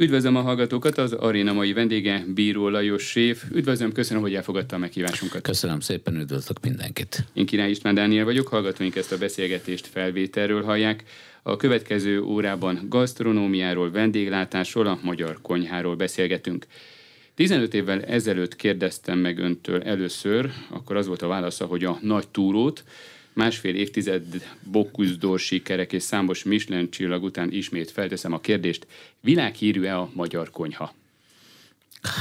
Üdvözlöm a hallgatókat, az aréna mai vendége Bíró Lajos Séf. Üdvözlöm, köszönöm, hogy elfogadta a meghívásunkat. Köszönöm szépen, üdvözlök mindenkit. Én Király István Dániel vagyok, hallgatóink ezt a beszélgetést felvételről hallják. A következő órában gasztronómiáról, vendéglátásról, a magyar konyháról beszélgetünk. 15 évvel ezelőtt kérdeztem meg öntől először, akkor az volt a válasza, hogy a nagy túrót, másfél évtized Bocuse sikerek és számos Michelin csillag után ismét felteszem a kérdést, világhírű-e a magyar konyha?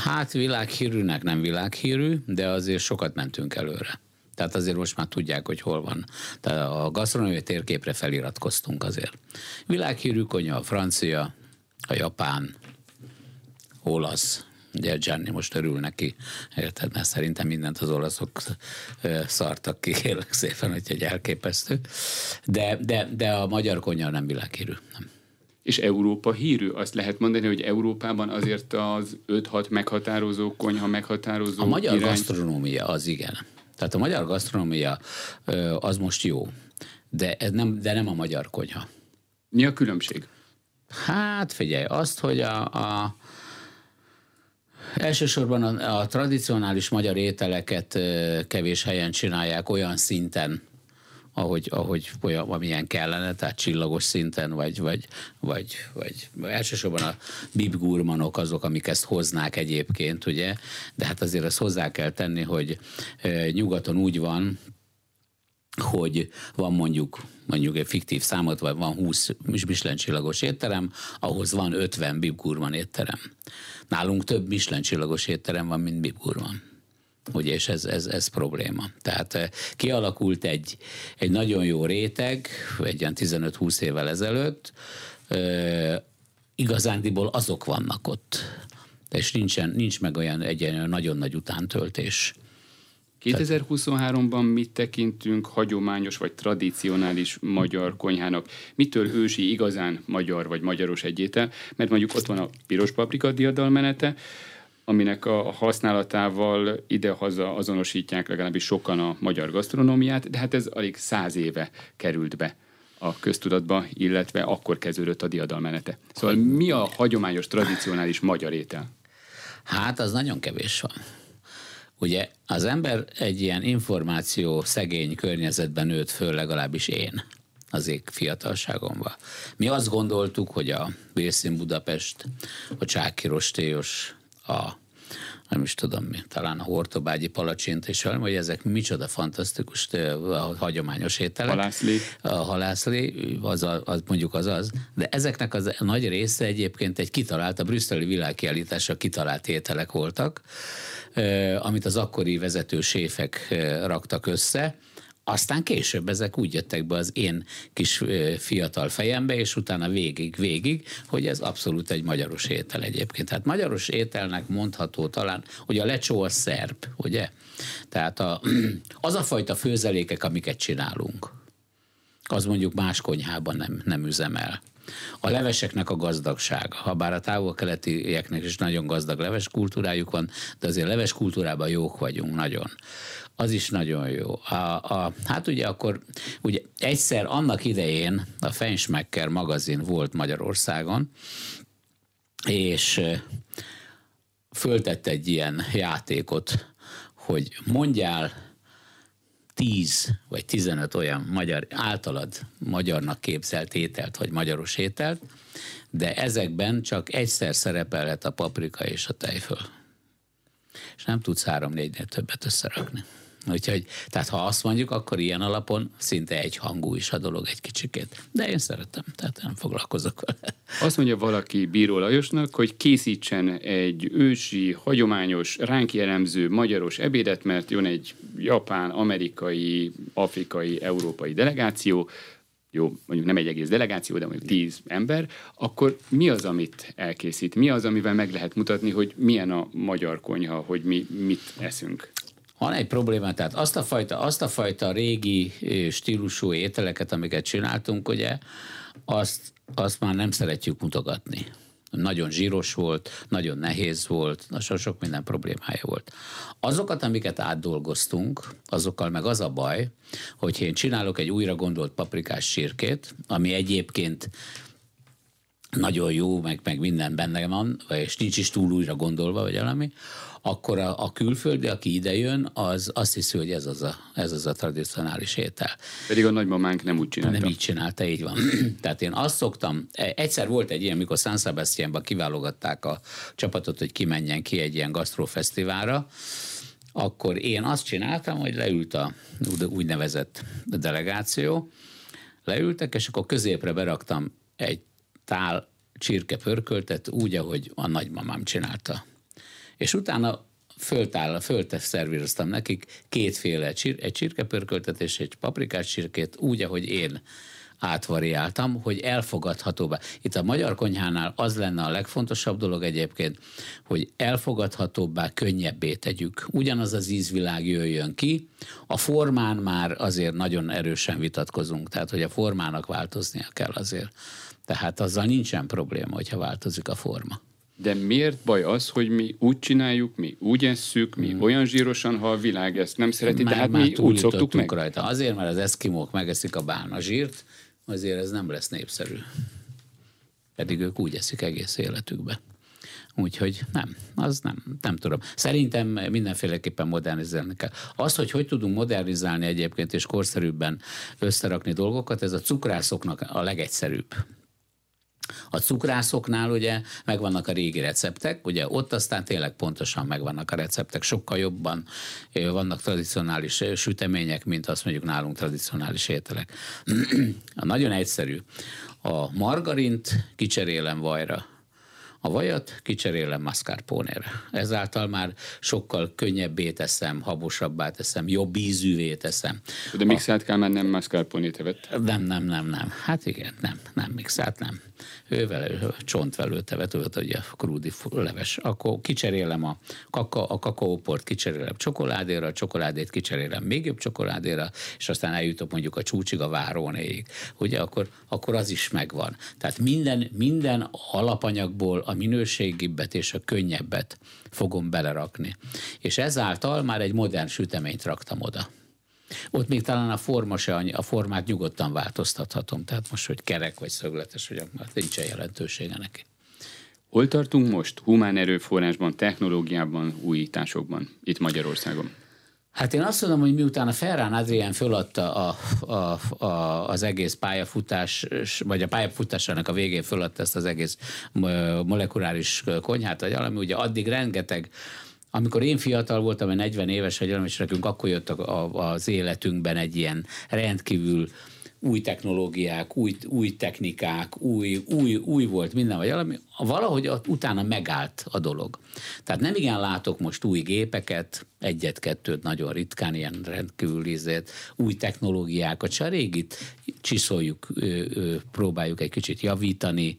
Hát világhírűnek nem világhírű, de azért sokat mentünk előre. Tehát azért most már tudják, hogy hol van. Tehát a gasztronómiai térképre feliratkoztunk azért. Világhírű konyha a francia, a japán, olasz, Ugye Gianni most örül neki, érted, mert szerintem mindent az olaszok szartak ki, kérlek szépen, hogy egy elképesztő. De, de, de a magyar konyha nem világhírű. Nem. És Európa hírű? Azt lehet mondani, hogy Európában azért az 5-6 meghatározó konyha meghatározó A magyar irány... gasztronómia az igen. Tehát a magyar gasztronómia az most jó, de, ez nem, de nem a magyar konyha. Mi a különbség? Hát figyelj, azt, hogy a, a Elsősorban a, a tradicionális magyar ételeket kevés helyen csinálják olyan szinten, ahogy, ahogy olyan, amilyen kellene, tehát csillagos szinten, vagy, vagy, vagy, vagy elsősorban a bibgurmanok azok, amik ezt hoznák egyébként, ugye, de hát azért ezt hozzá kell tenni, hogy nyugaton úgy van, hogy van mondjuk mondjuk egy fiktív számot, vagy van 20 Michelin csillagos étterem, ahhoz van 50 bibgurman étterem. Nálunk több Michelin csillagos étterem van, mint bibgurman. Ugye, és ez, ez, ez probléma. Tehát eh, kialakult egy, egy nagyon jó réteg, egy olyan 15-20 évvel ezelőtt, e, igazándiból azok vannak ott. És nincsen, nincs meg olyan egy nagyon nagy utántöltés. 2023-ban mit tekintünk hagyományos vagy tradicionális magyar konyhának? Mitől ősi igazán magyar vagy magyaros egyétel? Mert mondjuk ott van a piros paprika diadalmenete, aminek a használatával idehaza azonosítják legalábbis sokan a magyar gasztronómiát, de hát ez alig száz éve került be a köztudatba, illetve akkor kezdődött a diadalmenete. Szóval mi a hagyományos, tradicionális magyar étel? Hát az nagyon kevés van. Ugye az ember egy ilyen információ szegény környezetben nőtt föl, legalábbis én az ég fiatalságomban. Mi azt gondoltuk, hogy a Bélszín Budapest, a Csáki Rostélyos, a nem is tudom mi, talán a hortobágyi palacsint és valami, hogy ezek micsoda fantasztikus a hagyományos ételek. Halászlé. A halászlé, az, az, mondjuk az az, de ezeknek az a nagy része egyébként egy kitalált, a brüsszeli világkiállításra kitalált ételek voltak, amit az akkori vezető séfek raktak össze, aztán később ezek úgy jöttek be az én kis fiatal fejembe, és utána végig, végig, hogy ez abszolút egy magyaros étel egyébként. Tehát magyaros ételnek mondható talán, hogy a lecsó a szerb, ugye? Tehát a, az a fajta főzelékek, amiket csinálunk, az mondjuk más konyhában nem, nem üzemel. A leveseknek a gazdagsága, ha bár a távol-keletieknek is nagyon gazdag leves kultúrájuk van, de azért leves kultúrában jók vagyunk nagyon az is nagyon jó. A, a, hát ugye akkor, ugye egyszer annak idején a Feinschmecker magazin volt Magyarországon, és föltett egy ilyen játékot, hogy mondjál 10 vagy 15 olyan magyar, általad magyarnak képzelt ételt, vagy magyaros ételt, de ezekben csak egyszer szerepelhet a paprika és a tejföl. És nem tudsz három-négynél többet összerakni. Úgyhogy, tehát ha azt mondjuk, akkor ilyen alapon szinte egy hangú is a dolog egy kicsikét. De én szeretem, tehát nem foglalkozok vele. Azt mondja valaki Bíró Lajosnak, hogy készítsen egy ősi, hagyományos, ránk jellemző magyaros ebédet, mert jön egy japán, amerikai, afrikai, európai delegáció, jó, mondjuk nem egy egész delegáció, de mondjuk tíz ember, akkor mi az, amit elkészít? Mi az, amivel meg lehet mutatni, hogy milyen a magyar konyha, hogy mi mit eszünk? Van egy probléma, tehát azt a fajta, azt a fajta régi stílusú ételeket, amiket csináltunk, ugye, azt, azt már nem szeretjük mutogatni. Nagyon zsíros volt, nagyon nehéz volt, nagyon sok minden problémája volt. Azokat, amiket átdolgoztunk, azokkal meg az a baj, hogy én csinálok egy újra gondolt paprikás sírkét, ami egyébként nagyon jó, meg, meg minden benne van, és nincs is túl újra gondolva, vagy valami, akkor a, a külföldi, aki ide jön, az azt hiszi, hogy ez az a, ez az a tradicionális étel. Pedig a nagymamánk nem úgy csinálta. Nem így csinálta, így van. Tehát én azt szoktam, e, egyszer volt egy ilyen, mikor San Sebastianban kiválogatták a csapatot, hogy kimenjen ki egy ilyen gasztrofesztiválra, akkor én azt csináltam, hogy leült a úgynevezett delegáció, leültek, és akkor középre beraktam egy tál csirke pörköltet úgy, ahogy a nagymamám csinálta. És utána föltáll, föltesz szervíroztam nekik kétféle egy csirkepörköltet és egy paprikás csirkét úgy, ahogy én átvariáltam, hogy elfogadhatóbbá. Itt a magyar konyhánál az lenne a legfontosabb dolog egyébként, hogy elfogadhatóbbá, könnyebbé tegyük. Ugyanaz az ízvilág jöjjön ki. A formán már azért nagyon erősen vitatkozunk, tehát hogy a formának változnia kell azért. Tehát azzal nincsen probléma, hogyha változik a forma. De miért baj az, hogy mi úgy csináljuk, mi úgy esszük, mi hmm. olyan zsírosan, ha a világ ezt nem szereti, már, tehát már mi úgy szoktuk meg? rajta. Azért, mert az eszkimók megeszik a bálna zsírt, azért ez nem lesz népszerű. Pedig ők úgy eszik egész életükbe. Úgyhogy nem, az nem, nem tudom. Szerintem mindenféleképpen modernizálni kell. Az, hogy hogy tudunk modernizálni egyébként és korszerűbben összerakni dolgokat, ez a cukrászoknak a legegyszerűbb. A cukrászoknál ugye megvannak a régi receptek, ugye ott aztán tényleg pontosan megvannak a receptek, sokkal jobban vannak tradicionális sütemények, mint azt mondjuk nálunk tradicionális ételek. Nagyon egyszerű. A margarint kicserélem vajra, a vajat kicserélem mascarpone-re. Ezáltal már sokkal könnyebbé teszem, habosabbá teszem, jobb ízűvé teszem. De mixált kell már nem mascarpone tevet? Nem, nem, nem, nem. Hát igen, nem, nem mixált, nem ővel csontvelőtevet, volt ugye krúdi leves, akkor kicserélem a, kaka, a kakaóport, kicserélem csokoládéra, a csokoládét kicserélem még jobb csokoládéra, és aztán eljutok mondjuk a csúcsig, a várónéig. Ugye akkor, akkor az is megvan. Tehát minden, minden alapanyagból a minőségibbet és a könnyebbet fogom belerakni. És ezáltal már egy modern süteményt raktam oda. Ott még talán a forma se annyi, a formát nyugodtan változtathatom. Tehát most, hogy kerek vagy szögletes, hogy hát nincsen jelentősége neki. Hol tartunk most humán erőforrásban, technológiában, újításokban itt Magyarországon? Hát én azt mondom, hogy miután a Ferrán Adrián föladta a, a, a, az egész pályafutás, vagy a pályafutásának a végén föladta ezt az egész molekuláris konyhát, vagy valami, ugye addig rengeteg amikor én fiatal voltam, 40 éves vagy és nekünk akkor jött az életünkben egy ilyen rendkívül új technológiák, új, új technikák, új, új, új volt minden, vagy valami, valahogy utána megállt a dolog. Tehát nem igen látok most új gépeket, egyet-kettőt nagyon ritkán, ilyen rendkívül ízét, új technológiákat, se régit csiszoljuk, próbáljuk egy kicsit javítani.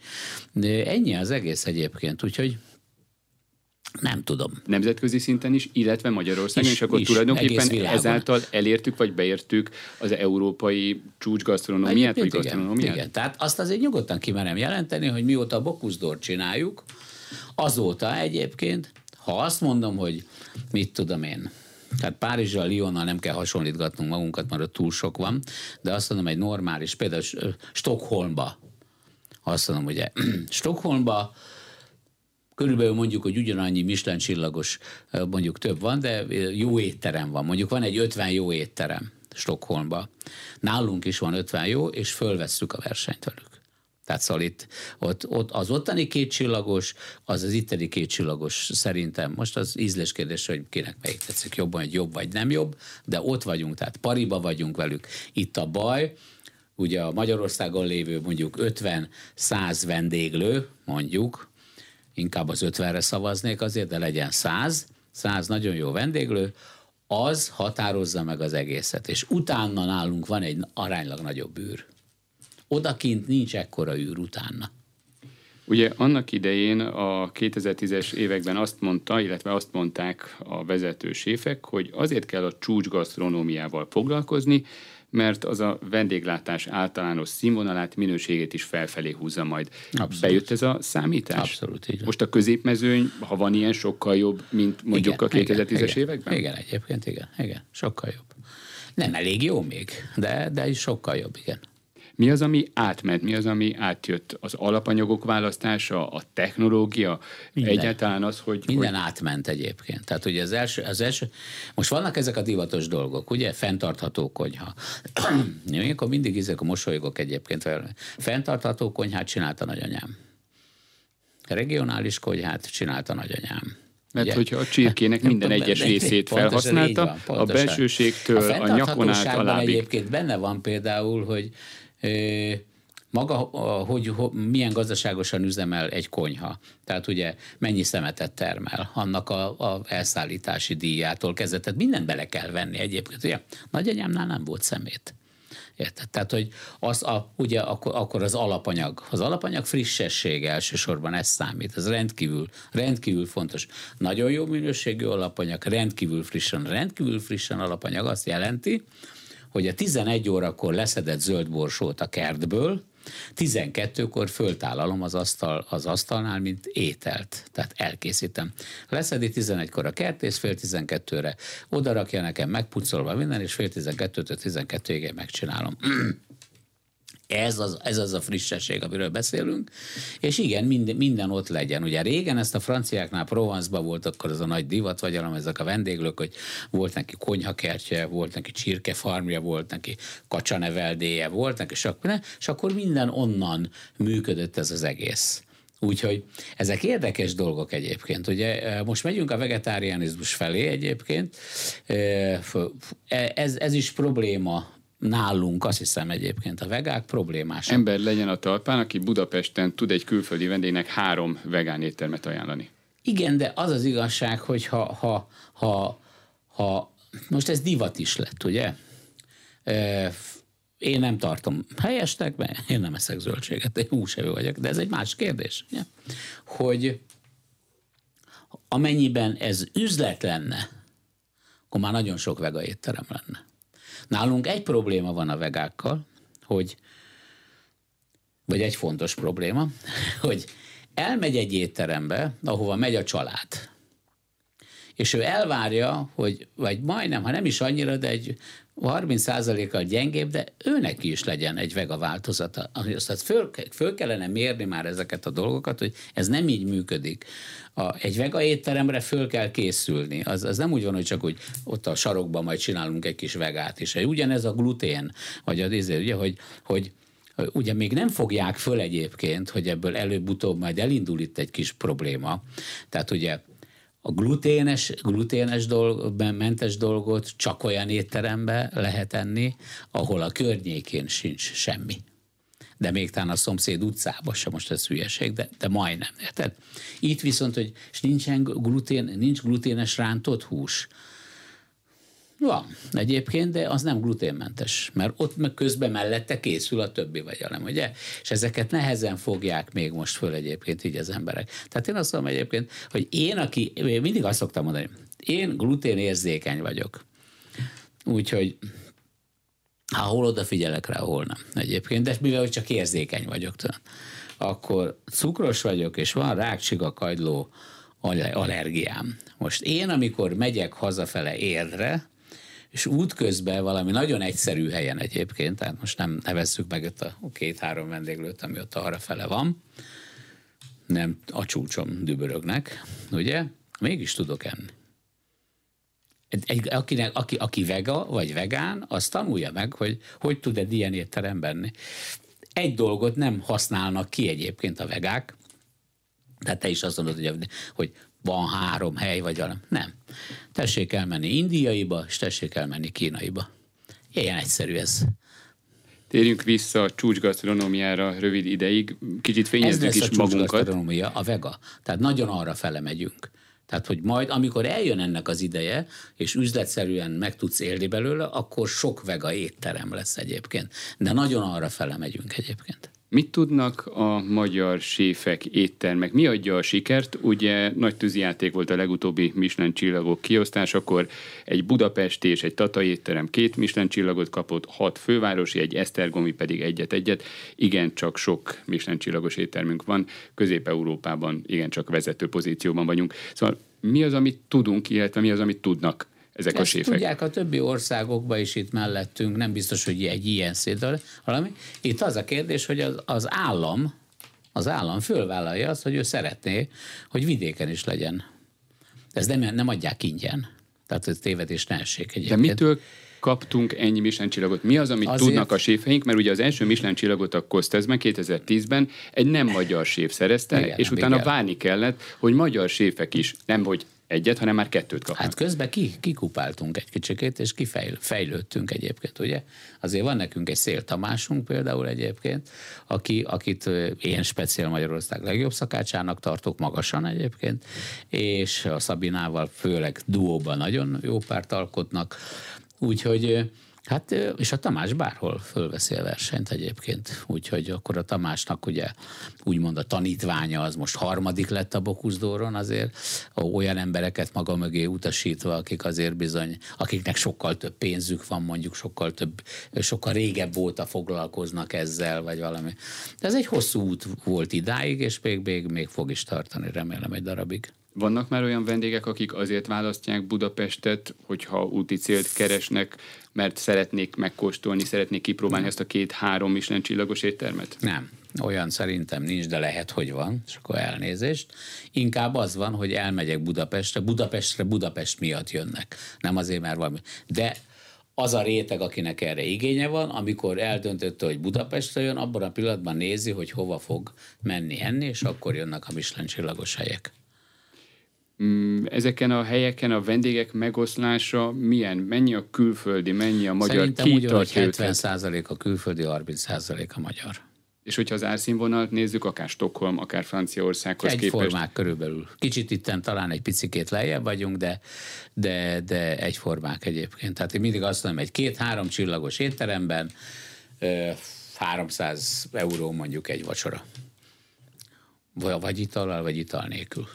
Ennyi az egész egyébként, úgyhogy nem tudom. Nemzetközi szinten is, illetve Magyarországon, is, és akkor is, tulajdonképpen ezáltal elértük, vagy beértük az európai csúcsgasztronómiát, vagy gasztronómiát? Igen, tehát azt azért nyugodtan kimerem jelenteni, hogy mióta a Bokuszdort csináljuk, azóta egyébként, ha azt mondom, hogy mit tudom én, tehát Párizsal, Lyonnal nem kell hasonlítgatnunk magunkat, mert ott túl sok van, de azt mondom, egy normális, például Stockholmba, azt mondom, ugye Stockholmba körülbelül mondjuk, hogy ugyanannyi Michelin csillagos, mondjuk több van, de jó étterem van. Mondjuk van egy 50 jó étterem Stockholmba. Nálunk is van 50 jó, és fölvesszük a versenyt velük. Tehát szóval itt, ott, ott az ottani két csillagos, az az itteni két csillagos szerintem. Most az ízlés kérdés, hogy kinek melyik tetszik jobban, hogy jobb vagy nem jobb, de ott vagyunk, tehát pariba vagyunk velük. Itt a baj, ugye a Magyarországon lévő mondjuk 50-100 vendéglő, mondjuk, inkább az 50-re szavaznék azért, de legyen 100, 100 nagyon jó vendéglő, az határozza meg az egészet. És utána nálunk van egy aránylag nagyobb űr. Odakint nincs ekkora űr utána. Ugye annak idején a 2010-es években azt mondta, illetve azt mondták a vezető séfek, hogy azért kell a csúcsgasztronómiával foglalkozni, mert az a vendéglátás általános színvonalát, minőségét is felfelé húzza majd. Abszolút. Bejött ez a számítás? Abszolút, így Most a középmezőny, ha van ilyen, sokkal jobb, mint mondjuk igen, a 2010-es években? Igen, egyébként igen, igen, sokkal jobb. Nem elég jó még, de, de is sokkal jobb, igen. Mi az, ami átment, mi az, ami átjött? Az alapanyagok választása, a technológia, Minden. egyáltalán az, hogy... Minden hogy... átment egyébként. Tehát ugye az első, az első, most vannak ezek a divatos dolgok, ugye? Fentartható konyha. Akkor mindig ezek a mosolygok egyébként. Fentartható konyhát csinálta nagyanyám. Regionális konyhát csinálta nagyanyám mert Ugye? hogyha a csirkének minden egyes részét felhasználta, van, pontosan. a belsőségtől, a, a nyakon át alábbig. egyébként benne van például, hogy maga, hogy, milyen gazdaságosan üzemel egy konyha. Tehát ugye mennyi szemetet termel, annak a, a elszállítási díjától kezdve. Tehát mindent bele kell venni egyébként. Ugye, nagyanyámnál nem volt szemét. Érted? Tehát, hogy az a, ugye akkor, akkor az alapanyag, az alapanyag frissessége elsősorban ez számít, ez rendkívül, rendkívül fontos. Nagyon jó minőségű alapanyag, rendkívül frissen, rendkívül frissen alapanyag azt jelenti, hogy a 11 órakor leszedett zöld borsót a kertből, 12-kor föltállalom az, asztal, az asztalnál, mint ételt. Tehát elkészítem. Leszedi 11-kor a kertész, fél 12-re oda rakja nekem megpucolva minden, és fél 12-től 12-ig megcsinálom. Ez az, ez az a frissesség, amiről beszélünk. És igen, minden, minden ott legyen. Ugye régen ezt a franciáknál Provence-ban volt akkor az a nagy divat, vagy ezek a vendéglők, hogy volt neki konyhakertje, volt neki csirkefarmja, volt neki kacsaneveldéje, volt neki sok minden, és akkor minden onnan működött ez az egész. Úgyhogy ezek érdekes dolgok egyébként. Ugye e, most megyünk a vegetárianizmus felé egyébként. E, e, ez, ez is probléma nálunk azt hiszem egyébként a vegák problémás. Ember legyen a talpán, aki Budapesten tud egy külföldi vendégnek három vegán éttermet ajánlani. Igen, de az az igazság, hogy ha, ha, ha, ha most ez divat is lett, ugye? Én nem tartom helyesnek, mert én nem eszek zöldséget, én húsevő vagyok, de ez egy más kérdés, ugye? hogy amennyiben ez üzlet lenne, akkor már nagyon sok vega étterem lenne. Nálunk egy probléma van a vegákkal, hogy, vagy egy fontos probléma, hogy elmegy egy étterembe, ahova megy a család, és ő elvárja, hogy, vagy majdnem, ha nem is annyira, de egy 30%-kal gyengébb, de őnek is legyen egy vega változata. Azt föl, föl kellene mérni már ezeket a dolgokat, hogy ez nem így működik. A, egy vega étteremre föl kell készülni. Az, az nem úgy van, hogy csak úgy ott a sarokban majd csinálunk egy kis vegát is. Ugyanez a glutén, vagy az izé, ugye, hogy, hogy ugye még nem fogják föl egyébként, hogy ebből előbb-utóbb majd elindul itt egy kis probléma. Tehát ugye a gluténes, gluténes dolg, mentes dolgot csak olyan étterembe lehet enni, ahol a környékén sincs semmi. De még talán a szomszéd utcában sem most ez hülyeség, de, de majdnem, érted? Itt viszont, hogy és nincsen glutén, nincs gluténes rántott hús, van egyébként, de az nem gluténmentes, mert ott meg közben mellette készül a többi vagy nem, ugye? És ezeket nehezen fogják még most föl egyébként így az emberek. Tehát én azt mondom egyébként, hogy én, aki, én mindig azt szoktam mondani, én gluténérzékeny vagyok. Úgyhogy ha hol odafigyelek rá, hol nem egyébként, de mivel csak érzékeny vagyok, tudom, akkor cukros vagyok, és van rákcsiga kagyló allergiám. Most én, amikor megyek hazafele érre, és útközben valami nagyon egyszerű helyen egyébként, tehát most nem nevezzük meg ott a két-három vendéglőt, ami ott arra fele van, nem a csúcsom dübörögnek, ugye? Mégis tudok enni. Egy, akinek, aki, aki vega vagy vegán, az tanulja meg, hogy hogy tud egy ilyen étteremben benni. Egy dolgot nem használnak ki egyébként a vegák, tehát te is azt mondod, hogy, hogy van három hely, vagy valami. Nem. Tessék elmenni indiaiba, és tessék elmenni kínaiba. Ilyen egyszerű ez. Térjünk vissza a csúcsgasztronómiára rövid ideig. Kicsit fényezzük is a magunkat. a vega. Tehát nagyon arra fele megyünk. Tehát, hogy majd, amikor eljön ennek az ideje, és üzletszerűen meg tudsz élni belőle, akkor sok vega étterem lesz egyébként. De nagyon arra fele megyünk egyébként. Mit tudnak a magyar séfek, éttermek? Mi adja a sikert? Ugye nagy tűzijáték volt a legutóbbi Michelin csillagok kiosztásakor. Egy budapesti és egy tatai étterem két Michelin csillagot kapott, hat fővárosi, egy esztergomi pedig egyet-egyet. Igen, csak sok Michelin csillagos éttermünk van. Közép-Európában igen, csak vezető pozícióban vagyunk. Szóval mi az, amit tudunk, illetve mi az, amit tudnak ezek Ezt a séfek. tudják a többi országokban is itt mellettünk, nem biztos, hogy egy ilyen szétől valami. Itt az a kérdés, hogy az, az állam, az állam fölvállalja azt, hogy ő szeretné, hogy vidéken is legyen. Ez nem, nem adják ingyen. Tehát ez tévedés ne essék De egyébként. mitől kaptunk ennyi Michelin csillagot? Mi az, amit Azért- tudnak a séfeink? Mert ugye az első Michelin csillagot a Kostezben 2010-ben egy nem magyar séf szerezte, Igen, Igen, és nem utána igen. várni kellett, hogy magyar séfek is, nem hogy egyet, hanem már kettőt kapnak. Hát közben ki, kikupáltunk egy kicsikét, és kifejlődtünk egyébként, ugye? Azért van nekünk egy Szél Tamásunk például egyébként, aki, akit én speciál Magyarország legjobb szakácsának tartok magasan egyébként, és a Szabinával főleg duóban nagyon jó párt alkotnak, úgyhogy Hát, és a Tamás bárhol fölveszi a versenyt egyébként, úgyhogy akkor a Tamásnak ugye úgymond a tanítványa az most harmadik lett a Bokuszdóron azért, olyan embereket maga mögé utasítva, akik azért bizony, akiknek sokkal több pénzük van, mondjuk sokkal több, sokkal régebb óta foglalkoznak ezzel, vagy valami. De ez egy hosszú út volt idáig, és még, még, még fog is tartani, remélem egy darabig. Vannak már olyan vendégek, akik azért választják Budapestet, hogyha úti célt keresnek, mert szeretnék megkóstolni, szeretnék kipróbálni ezt a két-három Michelin csillagos éttermet? Nem, olyan szerintem nincs, de lehet, hogy van, és akkor elnézést. Inkább az van, hogy elmegyek Budapestre, Budapestre Budapest miatt jönnek, nem azért, mert valami. De az a réteg, akinek erre igénye van, amikor eldöntötte, hogy Budapestre jön, abban a pillanatban nézi, hogy hova fog menni enni, és akkor jönnek a Michelin csillagos helyek. Mm, Ezeken a helyeken a vendégek megoszlása milyen? Mennyi a külföldi, mennyi a magyar? Szerintem Ki úgy van, hogy tartja őket? 70 a külföldi, 30% a magyar. És hogyha az árszínvonalat nézzük, akár Stockholm, akár Franciaországhoz képest, Egyformák körülbelül. Kicsit itten talán egy picikét lejjebb vagyunk, de, de, de egyformák egyébként. Tehát én mindig azt mondom, egy két-három csillagos étteremben ö, 300 euró mondjuk egy vacsora. Vagy itallal, vagy ital nélkül.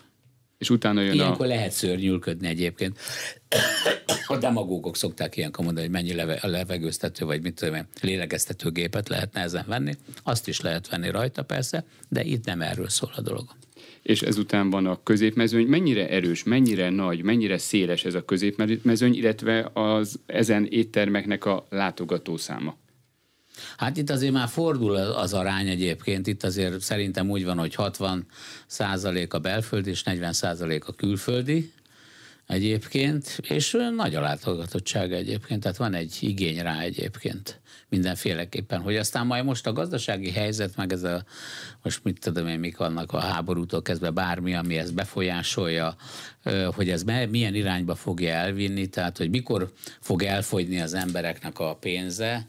És utána jön Ilyenkor a... lehet szörnyűlködni egyébként. A demagógok szokták ilyenkor mondani, hogy mennyi leve, a levegőztető, vagy mit tudom én, lélegeztető gépet lehetne ezen venni. Azt is lehet venni rajta persze, de itt nem erről szól a dolog. És ezután van a középmezőny. Mennyire erős, mennyire nagy, mennyire széles ez a középmezőny, illetve az ezen éttermeknek a látogatószáma? Hát itt azért már fordul az arány egyébként, itt azért szerintem úgy van, hogy 60 százalék a belföldi és 40 százalék a külföldi egyébként, és nagy a látogatottság egyébként, tehát van egy igény rá egyébként mindenféleképpen, hogy aztán majd most a gazdasági helyzet, meg ez a, most mit tudom én, mik vannak a háborútól kezdve bármi, ami ezt befolyásolja, hogy ez milyen irányba fogja elvinni, tehát hogy mikor fog elfogyni az embereknek a pénze,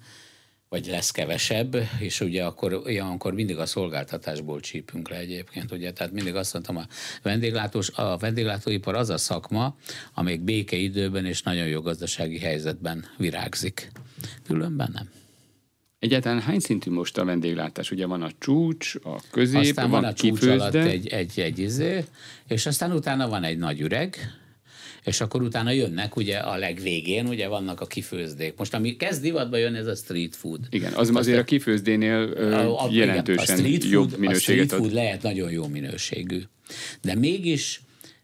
vagy lesz kevesebb, és ugye akkor, olyankor mindig a szolgáltatásból csípünk le egyébként, ugye, tehát mindig azt mondtam, a, vendéglátós, a vendéglátóipar az a szakma, amelyik békeidőben és nagyon jó gazdasági helyzetben virágzik. Különben nem. Egyáltalán hány szintű most a vendéglátás? Ugye van a csúcs, a közép, Aztán van, van a csúcs alatt kifőzde. egy, egy, egy izé, és aztán utána van egy nagy üreg, és akkor utána jönnek ugye a legvégén, ugye vannak a kifőzdék. Most ami kezd divatba jönni, ez a street food. Igen, az azért a kifőzdénél ö, A- a- igen, jelentősen a street jobb food, minőséget A street food ad. lehet nagyon jó minőségű. De mégis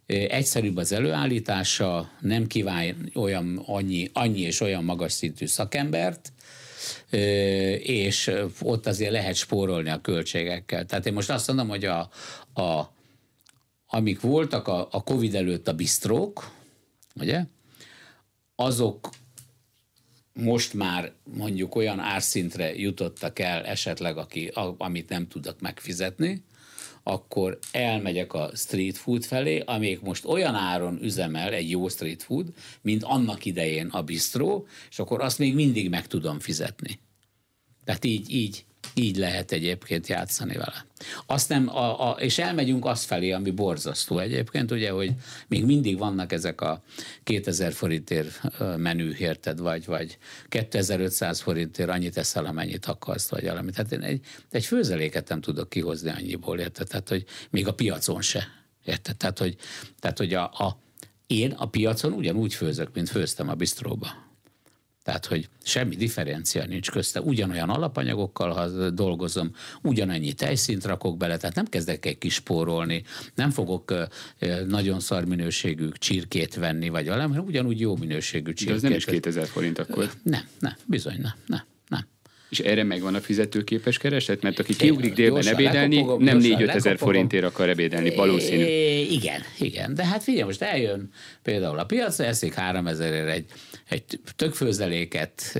egyszerűbb az előállítása, nem kíván olyan annyi, annyi és olyan magas szintű szakembert, és ott azért lehet spórolni a költségekkel. Tehát én most azt mondom, hogy a, a, amik voltak a, a Covid előtt a bistrók, ugye, azok most már mondjuk olyan árszintre jutottak el esetleg, aki, amit nem tudnak megfizetni, akkor elmegyek a street food felé, amelyik most olyan áron üzemel egy jó street food, mint annak idején a bistró, és akkor azt még mindig meg tudom fizetni. Tehát így, így, így lehet egyébként játszani vele. Azt nem, a, a, és elmegyünk azt felé, ami borzasztó egyébként, ugye, hogy még mindig vannak ezek a 2000 forintért menü, érted, vagy, vagy 2500 forintért annyit eszel, amennyit akarsz, vagy valami. Tehát én egy, egy főzeléket nem tudok kihozni annyiból, érted? Tehát, hogy még a piacon se. Érted? Tehát, hogy, tehát, hogy a, a, én a piacon ugyanúgy főzök, mint főztem a bistróba. Tehát, hogy semmi differencia nincs közte. Ugyanolyan alapanyagokkal ha dolgozom, ugyanannyi tejszint rakok bele, tehát nem kezdek egy kispórolni, nem fogok nagyon szar minőségű csirkét venni, vagy valami, hanem ugyanúgy jó minőségű csirkét. De ez nem is 2000 forint akkor? Nem, nem, bizony nem, nem. És erre megvan a fizetőképes kereset? Mert aki kiugrik délben ebédelni, lekopogom, nem 4-5 ezer forintért akar ebédelni, valószínű. Igen, igen. De hát figyelj, most eljön például a piacra, eszik 3000 egy, egy tökfőzeléket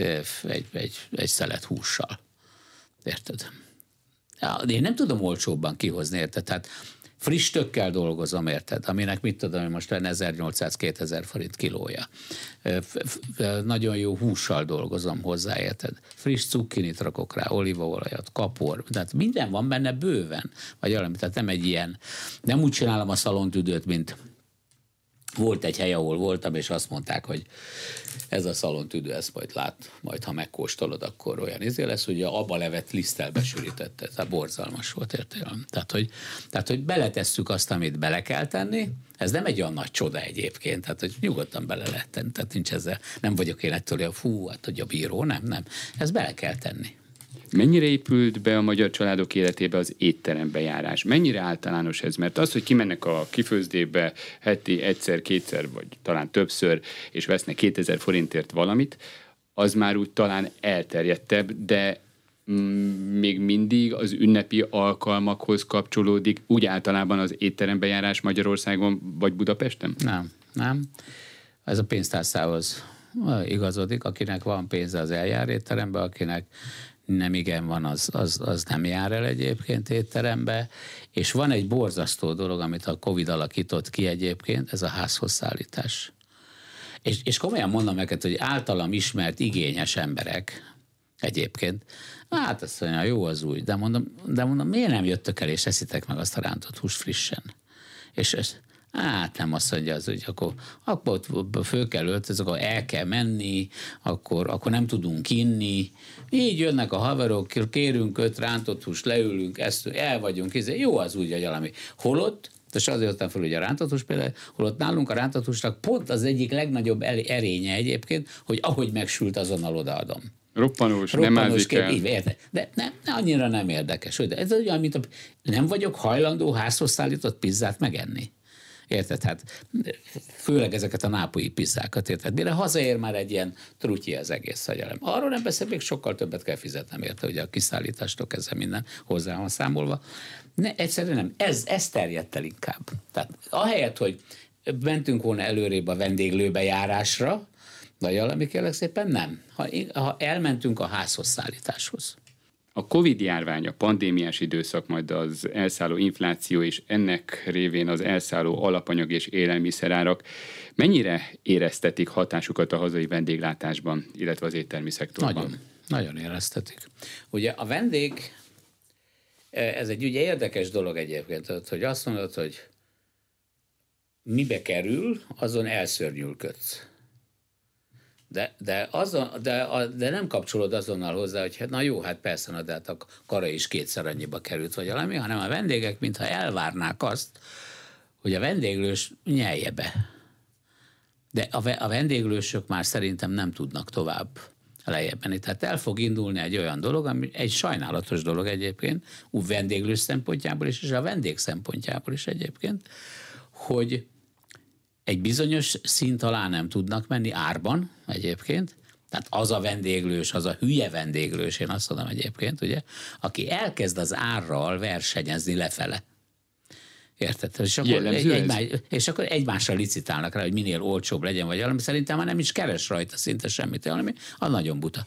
egy, egy, egy szelet hússal. Érted? Én nem tudom olcsóbban kihozni, érted? Tehát friss tökkel dolgozom, érted? Aminek mit tudom, hogy most lenne 1800-2000 forint kilója. Nagyon jó hússal dolgozom hozzá, érted? Friss cukkinit rakok rá, olívaolajat, kapor, tehát minden van benne bőven, vagy valami, tehát nem egy ilyen, nem úgy csinálom a szalontüdőt, mint volt egy hely, ahol voltam, és azt mondták, hogy ez a szalontüdő, ezt majd lát, majd ha megkóstolod, akkor olyan izé lesz, a abba levet liszttel besűrítette, tehát borzalmas volt értelem. Tehát hogy, tehát, hogy beletesszük azt, amit bele kell tenni, ez nem egy olyan nagy csoda egyébként, tehát hogy nyugodtan bele lehet tenni, tehát nincs ezzel, nem vagyok én ettől, hogy fú, hát hogy a bíró, nem, nem, ezt bele kell tenni. Mennyire épült be a magyar családok életébe az étterembe járás? Mennyire általános ez? Mert az, hogy kimennek a kifőzdébe heti egyszer, kétszer, vagy talán többször, és vesznek 2000 forintért valamit, az már úgy talán elterjedtebb, de mm, még mindig az ünnepi alkalmakhoz kapcsolódik úgy általában az étterembe járás Magyarországon vagy Budapesten? Nem, nem. Ez a pénztárszához igazodik, akinek van pénze az eljár étterembe, akinek nem igen van, az, az, az nem jár el egyébként étterembe, és van egy borzasztó dolog, amit a Covid alakított ki egyébként, ez a házhoz szállítás. És, és komolyan mondom neked, hogy általam ismert igényes emberek egyébként, hát azt mondja, jó az új, de mondom, de mondom, miért nem jöttök el és eszitek meg azt a rántott hús frissen? És ez, Hát nem azt mondja az, hogy akkor, akkor föl kell öltözni, akkor el kell menni, akkor, akkor nem tudunk inni. Így jönnek a haverok, kérünk öt rántott hús, leülünk, ezt, el vagyunk, ez, jó az úgy, hogy valami. Holott, és azért jöttem fel, hogy a rántatos például, holott nálunk a rántatosnak pont az egyik legnagyobb erénye egyébként, hogy ahogy megsült, azonnal odaadom. Roppanós, Roppanós nem ázik el. Így. De nem, annyira nem érdekes. De ez olyan, mint a, nem vagyok hajlandó házhoz szállított pizzát megenni. Érted? Hát főleg ezeket a nápolyi pizzákat, érted? Mire hazaér már egy ilyen trutyi az egész agyalem. Arról nem beszél, még sokkal többet kell fizetnem, érte, hogy a kiszállítástól ezzel minden hozzá van számolva. Ne, egyszerűen nem. Ez, ez terjedt el inkább. Tehát ahelyett, hogy mentünk volna előrébb a vendéglőbe járásra, vagy valami kérlek szépen, nem. Ha, ha elmentünk a házhoz szállításhoz. A Covid járvány, a pandémiás időszak, majd az elszálló infláció és ennek révén az elszálló alapanyag és élelmiszerárak mennyire éreztetik hatásukat a hazai vendéglátásban, illetve az éttermi szektorban? Nagyon, nagyon éreztetik. Ugye a vendég, ez egy ugye érdekes dolog egyébként, hogy azt mondod, hogy mibe kerül, azon elszörnyülködsz. De, de, azon, de, de nem kapcsolod azonnal hozzá, hogy hát na jó, hát persze, na, de hát a kara is kétszer annyiba került, vagy valami, hanem a vendégek, mintha elvárnák azt, hogy a vendéglős nyelje be. De a, a vendéglősök már szerintem nem tudnak tovább lejjebb menni. Tehát el fog indulni egy olyan dolog, ami egy sajnálatos dolog egyébként, úgy vendéglős szempontjából is, és a vendég szempontjából is egyébként, hogy egy bizonyos szint alá nem tudnak menni árban egyébként, tehát az a vendéglős, az a hülye vendéglős, én azt mondom egyébként, ugye, aki elkezd az árral versenyezni lefele. Érted? És akkor, egy, egymás, és akkor egymással licitálnak rá, hogy minél olcsóbb legyen, vagy valami. Szerintem már nem is keres rajta szinte semmit, valami, a nagyon buta.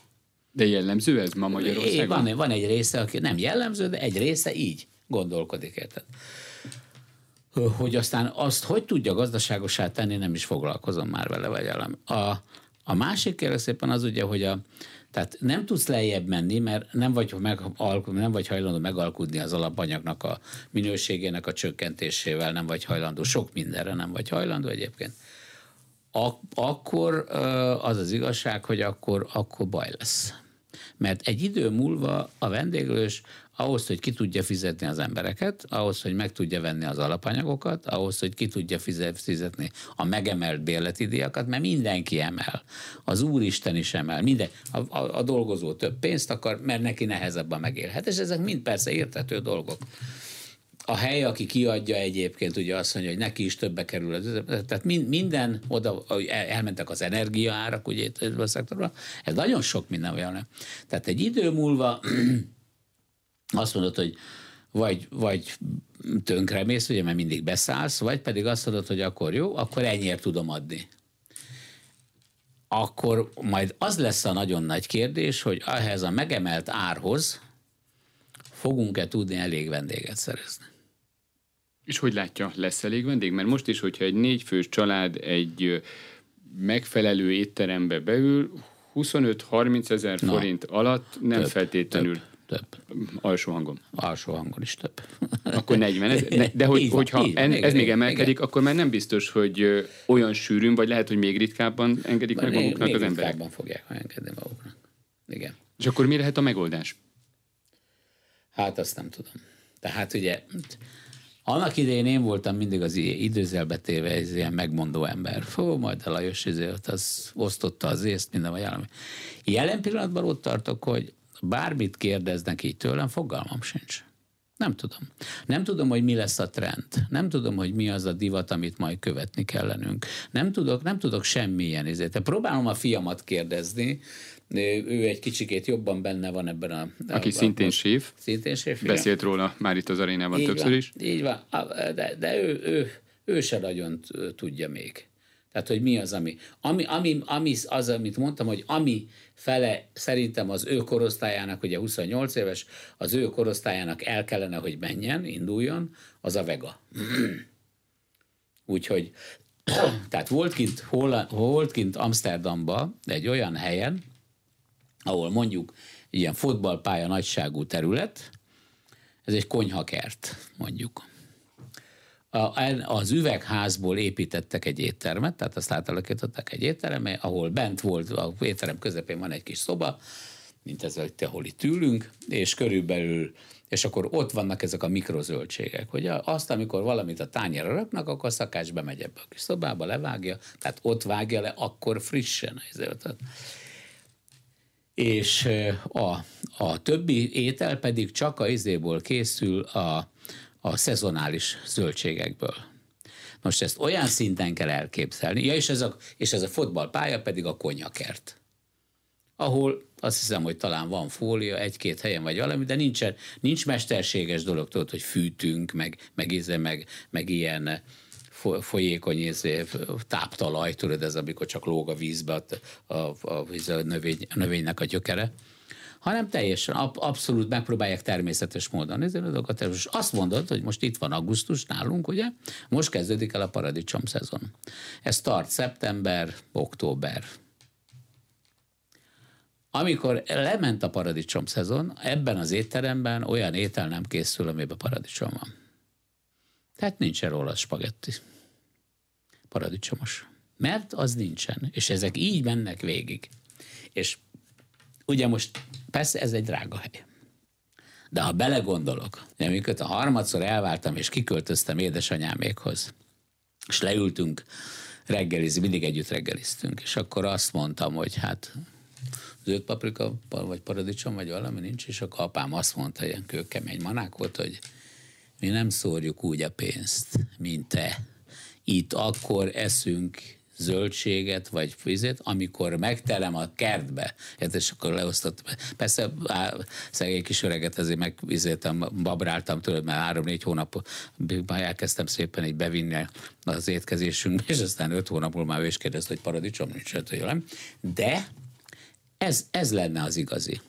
De jellemző ez ma Magyarországon? Van, van egy része, aki nem jellemző, de egy része így gondolkodik, érted? Hogy aztán azt hogy tudja gazdaságosá tenni, nem is foglalkozom már vele, vagy elem. A, a másik kérlek szépen az ugye, hogy a, tehát nem tudsz lejjebb menni, mert nem vagy, meg, nem vagy hajlandó megalkudni az alapanyagnak a minőségének a csökkentésével, nem vagy hajlandó, sok mindenre nem vagy hajlandó egyébként. Ak- akkor az az igazság, hogy akkor, akkor baj lesz. Mert egy idő múlva a vendéglős ahhoz, hogy ki tudja fizetni az embereket, ahhoz, hogy meg tudja venni az alapanyagokat, ahhoz, hogy ki tudja fizetni a megemelt bérleti díjakat, mert mindenki emel. Az Úristen is emel. Minden, a, a, a dolgozó több pénzt akar, mert neki nehezebb a megélhet. És ezek mind persze értető dolgok a hely, aki kiadja egyébként, ugye azt mondja, hogy neki is többe kerül. Tehát minden oda, elmentek az energiaárak, ugye itt a szektorban, ez nagyon sok minden olyan. Tehát egy idő múlva azt mondod, hogy vagy, vagy tönkremész, ugye, mert mindig beszállsz, vagy pedig azt mondod, hogy akkor jó, akkor ennyiért tudom adni. Akkor majd az lesz a nagyon nagy kérdés, hogy ehhez a megemelt árhoz fogunk-e tudni elég vendéget szerezni. És hogy látja, lesz elég vendég? Mert most is, hogyha egy négyfős család egy megfelelő étterembe beül, 25-30 ezer forint alatt nem több, feltétlenül több több. Alsó hangon. Alsó hangon is több. Akkor 40 ezer? De hogy, így hogyha így, en, ez még emelkedik, igen. akkor már nem biztos, hogy olyan sűrűn, vagy lehet, hogy még ritkábban engedik meg maguknak még az emberek. Még fogják engedni maguknak. Igen. És akkor mi lehet a megoldás? Hát azt nem tudom. Tehát ugye annak idején én voltam mindig az időzelbe téve ez ilyen megmondó ember. Fó, majd a Lajos ezért az osztotta az észt, minden vagy állami. Jelen pillanatban ott tartok, hogy bármit kérdeznek így tőlem, fogalmam sincs. Nem tudom. Nem tudom, hogy mi lesz a trend. Nem tudom, hogy mi az a divat, amit majd követni kellenünk. Nem tudok, nem tudok semmilyen ezért. Próbálom a fiamat kérdezni, ő egy kicsikét jobban benne van ebben a... Aki a, szintén séf. Szintén séf, Beszélt igen. róla már itt az arénában így többször van, is. Így van, de, de ő, ő, ő se nagyon tudja még. Tehát, hogy mi az, ami, ami, ami, ami az, amit mondtam, hogy ami fele szerintem az ő korosztályának, ugye 28 éves, az ő korosztályának el kellene, hogy menjen, induljon, az a vega. Úgyhogy, tehát volt kint, hol, volt kint Amsterdamba egy olyan helyen, ahol mondjuk ilyen fotballpálya nagyságú terület, ez egy konyhakert, mondjuk az üvegházból építettek egy éttermet, tehát azt átalakították egy étterembe, ahol bent volt, a étterem közepén van egy kis szoba, mint ez, ahol itt ülünk, és körülbelül és akkor ott vannak ezek a mikrozöldségek, hogy azt, amikor valamit a tányérra raknak, akkor a szakács bemegy ebbe a kis szobába, levágja, tehát ott vágja le, akkor frissen. És a, a többi étel pedig csak a izéból készül a, a szezonális zöldségekből. Most ezt olyan szinten kell elképzelni, ja, és ez a, és ez a fotballpálya pedig a konyakert, ahol azt hiszem, hogy talán van fólia egy-két helyen vagy valami, de nincsen, nincs mesterséges dolog, tudod, hogy fűtünk, meg, meg, íze, meg, meg ilyen folyékony íze, táptalaj, tudod, ez amikor csak lóg a vízbe a, a, a, a, növény, a növénynek a gyökere hanem teljesen ab, abszolút megpróbálják természetes módon nézni a. És azt mondod, hogy most itt van augusztus nálunk, ugye? Most kezdődik el a paradicsom szezon. Ez tart szeptember, október. Amikor lement a paradicsom szezon, ebben az étteremben olyan étel nem készül, amiben paradicsom van. Tehát nincsen róla spagetti. Paradicsomos. Mert az nincsen. És ezek így mennek végig. És ugye most Persze ez egy drága hely. De ha belegondolok, amikor a harmadszor elváltam és kiköltöztem édesanyámékhoz, és leültünk reggelizni, mindig együtt reggeliztünk, és akkor azt mondtam, hogy hát zöld paprika, vagy paradicsom, vagy valami nincs, és akkor apám azt mondta, ilyen kőkemény manák volt, hogy mi nem szórjuk úgy a pénzt, mint te. Itt akkor eszünk zöldséget, vagy fizet, amikor megtelem a kertbe, és akkor leosztottam. Persze á, szegény kis öreget ezért megvizéltem, babráltam tőle, mert három-négy hónap elkezdtem szépen így bevinni az étkezésünkbe, és aztán öt hónap múlva már ő is kérdezte, hogy paradicsom nincs, nem. De ez, ez lenne az igazi.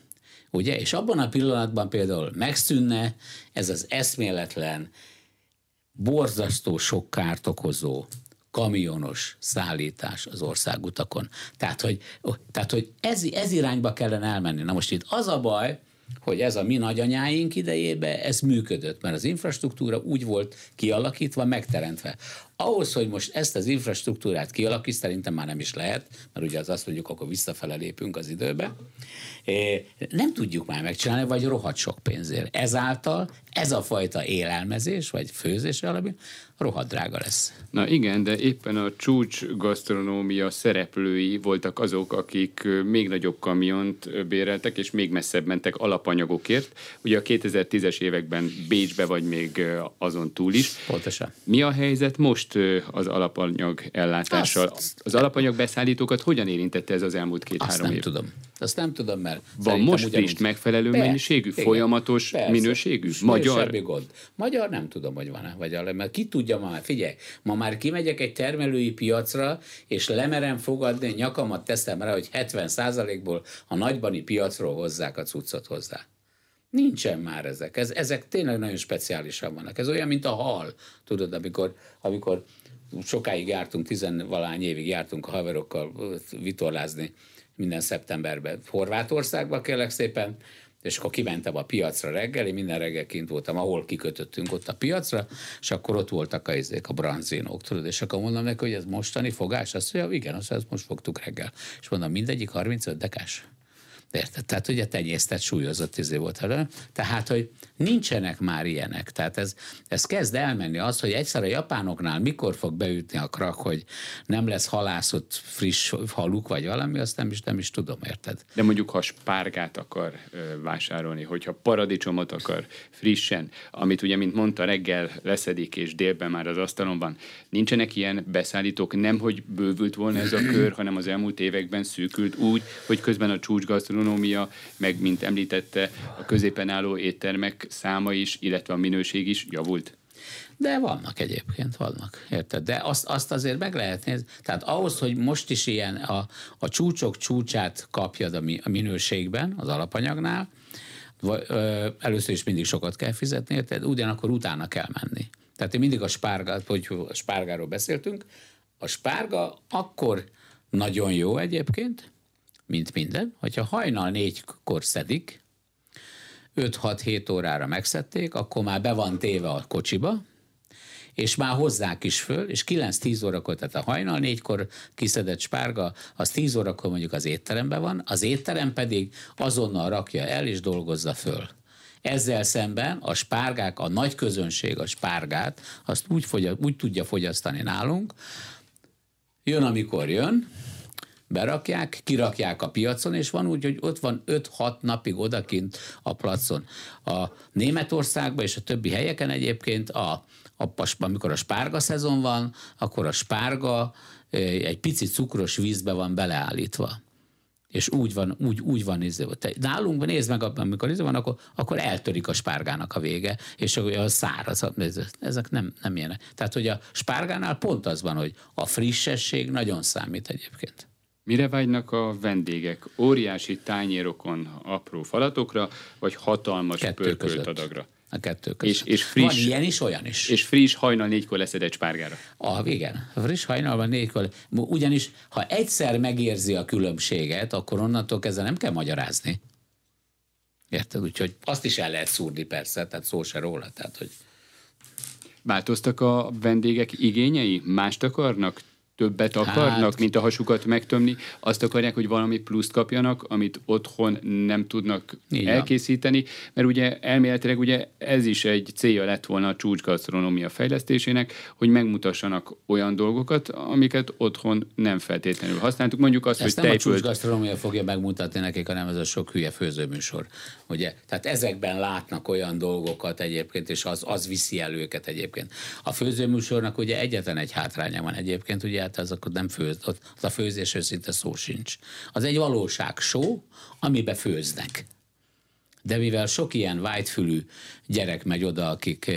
Ugye? És abban a pillanatban például megszűnne ez az eszméletlen, borzasztó sok kárt okozó kamionos szállítás az országutakon. Tehát, hogy, tehát, hogy ez, ez irányba kellene elmenni. Na most itt az a baj, hogy ez a mi nagyanyáink idejében ez működött, mert az infrastruktúra úgy volt kialakítva, megteremtve. Ahhoz, hogy most ezt az infrastruktúrát kialakít, szerintem már nem is lehet, mert ugye az azt mondjuk, akkor visszafele lépünk az időbe. Nem tudjuk már megcsinálni, vagy rohadt sok pénzért. Ezáltal ez a fajta élelmezés, vagy főzés valami, rohadt drága lesz. Na igen, de éppen a csúcs gasztronómia szereplői voltak azok, akik még nagyobb kamiont béreltek, és még messzebb mentek alapanyagokért. Ugye a 2010-es években Bécsbe, vagy még azon túl is. Pontosan. Mi a helyzet most az alapanyag ellátással? Azt, az alapanyag beszállítókat hogyan érintette ez az elmúlt két-három év? nem tudom. Azt nem tudom, mert Van most ugyanúgy... is megfelelő Be, mennyiségű, igen, folyamatos persze, minőségű? Magyar? Semmi gond. Magyar nem tudom, hogy van-e, vagy mert ki tudja ma már, figyelj, ma már kimegyek egy termelői piacra, és lemerem fogadni, nyakamat teszem rá, hogy 70%-ból a nagybani piacról hozzák a cuccot hozzá. Nincsen már ezek. Ez, ezek tényleg nagyon speciálisan vannak. Ez olyan, mint a hal. Tudod, amikor, amikor sokáig jártunk, tizenvalány évig jártunk a haverokkal vitorlázni minden szeptemberben Horvátországba, kérlek szépen, és akkor kimentem a piacra reggel, én minden reggel kint voltam, ahol kikötöttünk ott a piacra, és akkor ott voltak a, izék, a branzinók, tudod, és akkor mondom neki, hogy ez mostani fogás, azt mondja, igen, azt, azt most fogtuk reggel. És mondom, mindegyik 35 dekás. Érted? Tehát ugye tenyésztett súlyozott izé volt. Tehát, hogy nincsenek már ilyenek. Tehát ez, ez kezd elmenni az, hogy egyszer a japánoknál mikor fog beütni a krak, hogy nem lesz halászott friss haluk, vagy valami, azt nem is, nem is tudom, érted? De mondjuk, ha spárgát akar vásárolni, hogyha paradicsomot akar frissen, amit ugye, mint mondta, reggel leszedik, és délben már az asztalon van, nincsenek ilyen beszállítók, nem hogy bővült volna ez a kör, hanem az elmúlt években szűkült úgy, hogy közben a csúcsgasztronómia gasztronómia, meg mint említette, a középen álló éttermek száma is, illetve a minőség is javult? De vannak egyébként, vannak, érted? De azt, azt azért meg lehet nézni. Tehát ahhoz, hogy most is ilyen a, a csúcsok csúcsát kapjad a, mi, a minőségben, az alapanyagnál, vagy, ö, először is mindig sokat kell fizetni, érted? Ugyanakkor utána kell menni. Tehát én mindig a spárgát, hogy a spárgáról beszéltünk, a spárga akkor nagyon jó egyébként, mint minden, hogyha hajnal négykor szedik, 5-6-7 órára megszedték, akkor már be van téve a kocsiba, és már hozzák is föl, és 9-10 órakor, tehát a hajnal négykor kiszedett spárga, az 10 órakor mondjuk az étteremben van, az étterem pedig azonnal rakja el és dolgozza föl. Ezzel szemben a spárgák, a nagy közönség a spárgát, azt úgy, fogy, úgy tudja fogyasztani nálunk, jön, amikor jön, berakják, kirakják a piacon, és van úgy, hogy ott van 5-6 napig odakint a placon. A Németországban és a többi helyeken egyébként, a, a, amikor a spárga szezon van, akkor a spárga egy pici cukros vízbe van beleállítva és úgy van, úgy, úgy van izé. Nálunk nézd meg, amikor izé van, akkor, akkor eltörik a spárgának a vége, és a száraz, ezek nem, nem ilyenek. Tehát, hogy a spárgánál pont az van, hogy a frissesség nagyon számít egyébként. Mire vágynak a vendégek? Óriási tányérokon apró falatokra, vagy hatalmas Kettő pörkölt között. adagra? A kettő között. És, és friss, Van ilyen is, olyan is. És friss hajnal négykor egy spárgára. Ah, igen. Friss hajnalban négykor. Ugyanis, ha egyszer megérzi a különbséget, akkor onnantól kezdve nem kell magyarázni. Érted? Úgyhogy azt is el lehet szúrni persze, tehát szó se róla. Tehát, hogy Változtak a vendégek igényei? Mást akarnak? Többet akarnak, hát... mint a hasukat megtömni, azt akarják, hogy valami pluszt kapjanak, amit otthon nem tudnak Igen. elkészíteni, mert ugye elméletileg ugye ez is egy célja lett volna a csúcsgasztronómia fejlesztésének, hogy megmutassanak olyan dolgokat, amiket otthon nem feltétlenül használtuk. Mondjuk azt, Ezt hogy nem tejföld... a csúcsgasztronómia fogja megmutatni nekik, hanem ez a sok hülye főzőműsor. Ugye? Tehát ezekben látnak olyan dolgokat egyébként, és az, az viszi el őket egyébként. A főzőműsornak ugye egyetlen egy hátránya van egyébként, ugye hát az akkor nem főz, az a főzés szinte szó sincs. Az egy valóság show, amiben főznek. De mivel sok ilyen vágyfülű gyerek megy oda, akik,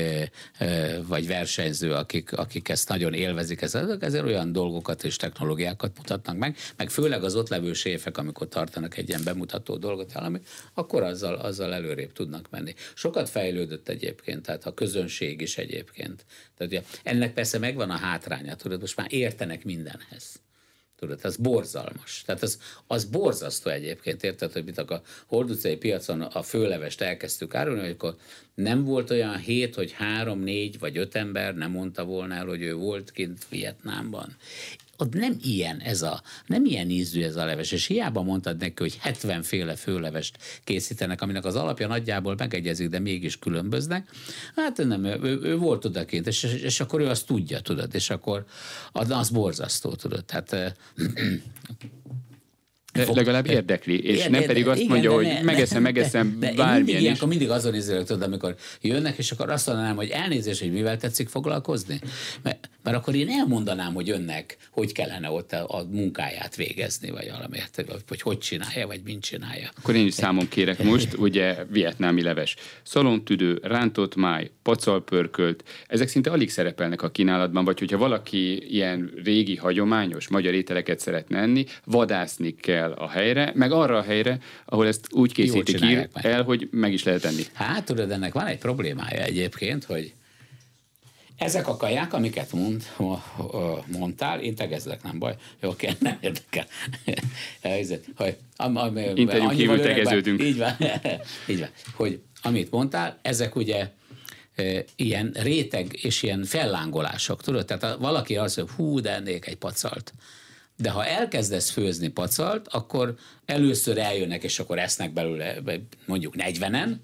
vagy versenyző, akik, akik ezt nagyon élvezik, ezért, ezért olyan dolgokat és technológiákat mutatnak meg, meg főleg az ott levő séfek, amikor tartanak egy ilyen bemutató dolgot valami, akkor azzal, azzal előrébb tudnak menni. Sokat fejlődött egyébként, tehát a közönség is egyébként. Tehát ugye, ennek persze megvan a hátránya, tudod, most már értenek mindenhez. Tudod, ez borzalmas. Tehát az, az borzasztó egyébként, érted, hogy mit a hordutcai piacon a főlevest elkezdtük árulni, hogy akkor nem volt olyan hét, hogy három, négy vagy öt ember nem mondta volna el, hogy ő volt kint Vietnámban ott nem ilyen ez a, nem ilyen ízű ez a leves, és hiába mondtad neki, hogy 70 féle főlevest készítenek, aminek az alapja nagyjából megegyezik, de mégis különböznek. Hát nem, ő, ő volt odakint, és, és akkor ő azt tudja, tudod, és akkor az borzasztó, tudod. Tehát Fog, legalább érdekli, és érde, nem pedig azt igen, mondja, hogy ne, megeszem, megeszem de, bármilyen mindig, is. mindig azon izélek, tudod, amikor jönnek, és akkor azt mondanám, hogy elnézést, hogy mivel tetszik foglalkozni. Mert, mert akkor én elmondanám, hogy önnek hogy kellene ott a, a munkáját végezni, vagy valamiért, vagy hogy csinálja, vagy mint csinálja. Akkor én is számom kérek most, ugye vietnámi leves. Szalontüdő, rántott máj, pacalpörkölt, ezek szinte alig szerepelnek a kínálatban, vagy hogyha valaki ilyen régi, hagyományos magyar ételeket szeretne enni, vadászni kell el a helyre, meg arra a helyre, ahol ezt úgy készítik ír el, hogy meg is lehet enni. Hát tudod, ennek van egy problémája egyébként, hogy ezek a kaják, amiket mond, mondtál, én tegezlek, nem baj. Jó, oké, nem érdekel. hogy, am, am, Interjú kívül tegeződünk. Így van, így van. Hogy amit mondtál, ezek ugye ilyen réteg és ilyen fellángolások, tudod? Tehát valaki azt mondja, hú, de ennék egy pacalt de ha elkezdesz főzni pacalt, akkor először eljönnek, és akkor esznek belőle mondjuk 40-en,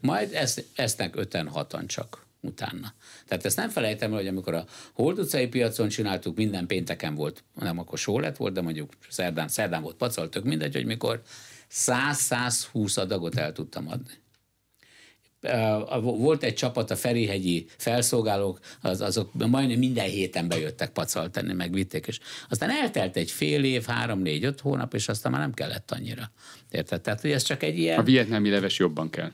majd esznek 5-6-an csak utána. Tehát ezt nem felejtem el, hogy amikor a Hold utcai piacon csináltuk, minden pénteken volt, nem akkor sólet volt, de mondjuk szerdán, szerdán volt pacal, tök mindegy, hogy mikor 100-120 adagot el tudtam adni volt egy csapat, a Ferihegyi felszolgálók, az, azok majdnem minden héten bejöttek pacal tenni, megvitték, és aztán eltelt egy fél év, három, négy, öt hónap, és aztán már nem kellett annyira. Érted? Tehát, hogy ez csak egy ilyen... A vietnámi leves jobban kell.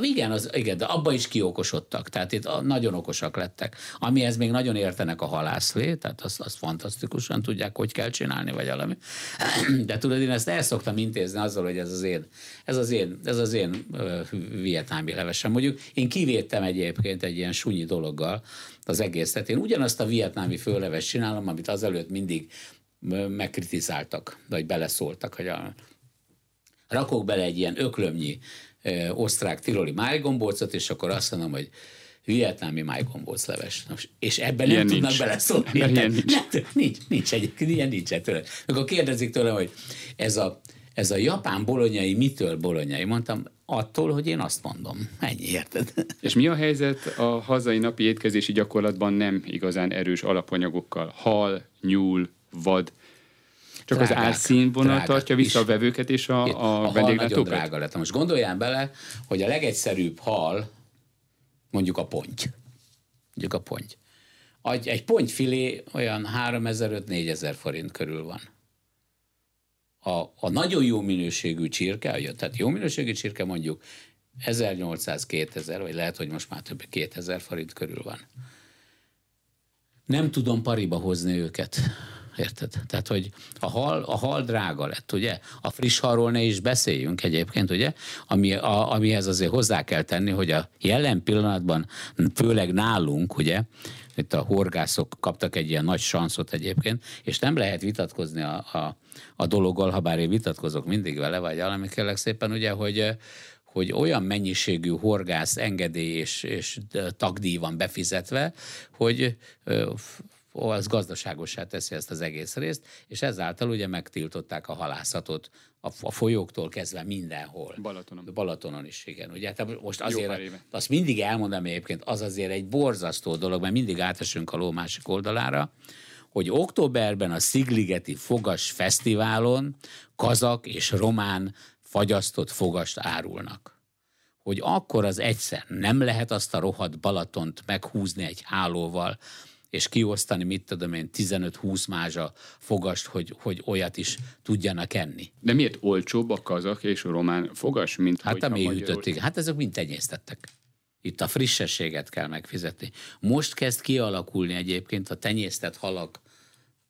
Igen, az, igen, de abba is kiokosodtak, tehát itt nagyon okosak lettek. Amihez még nagyon értenek a halászlé, tehát azt, azt fantasztikusan tudják, hogy kell csinálni, vagy valami. De tudod, én ezt el szoktam intézni azzal, hogy ez az én, ez az én, ez az én vietnámi levesem. Mondjuk én kivédtem egyébként egy ilyen sunyi dologgal az egészet. Én ugyanazt a vietnámi főleves csinálom, amit azelőtt mindig megkritizáltak, vagy beleszóltak, hogy a, rakok bele egy ilyen öklömnyi osztrák tiroli májgombócot, és akkor azt mondom, hogy vietnámi májgombóc leves. És ebben ilyen nem nincs. tudnak beleszólni. Ilyen nincs. Nem, nincs, nincs egyébként, ilyen nincs tőle. Akkor kérdezik tőlem, hogy ez a, ez a japán bolonyai mitől bolonyai? Mondtam, attól, hogy én azt mondom. Ennyi, érted? És mi a helyzet a hazai napi étkezési gyakorlatban nem igazán erős alapanyagokkal? Hal, nyúl, vad, csak drágák, az árszínvonal tartja vissza is. a vevőket és a, a, a vendéglátókat? drága lett. Most gondoljál bele, hogy a legegyszerűbb hal, mondjuk a ponty. Mondjuk a ponty. Egy pontyfilé olyan 3000-4000 forint körül van. A, a nagyon jó minőségű csirke, tehát jó minőségű csirke mondjuk 1800-2000, vagy lehet, hogy most már több 2000 forint körül van. Nem tudom pariba hozni őket Érted? Tehát, hogy a hal, a hal drága lett, ugye? A friss halról ne is beszéljünk egyébként, ugye? Ami, a, amihez azért hozzá kell tenni, hogy a jelen pillanatban, főleg nálunk, ugye, itt a horgászok kaptak egy ilyen nagy sanszot egyébként, és nem lehet vitatkozni a, a, a dologgal, ha bár én vitatkozok mindig vele, vagy valami kérlek szépen, ugye, hogy hogy olyan mennyiségű horgász engedély és, és tagdíj van befizetve, hogy az gazdaságosá teszi ezt az egész részt, és ezáltal ugye megtiltották a halászatot a, folyóktól kezdve mindenhol. Balatonon. Balatonon is, igen. Ugye? Tehát most azért, azt mindig elmondom egyébként, az azért egy borzasztó dolog, mert mindig átesünk a ló másik oldalára, hogy októberben a Szigligeti Fogas Fesztiválon kazak és román fagyasztott fogast árulnak hogy akkor az egyszer nem lehet azt a rohadt Balatont meghúzni egy hálóval, és kiosztani, mit tudom én, 15-20 mázsa fogast, hogy, hogy olyat is tudjanak enni. De miért olcsóbb a kazak és a román fogas, mint Hát a mélyütötték. Hát ezek mind tenyésztettek. Itt a frissességet kell megfizetni. Most kezd kialakulni egyébként a tenyésztett halak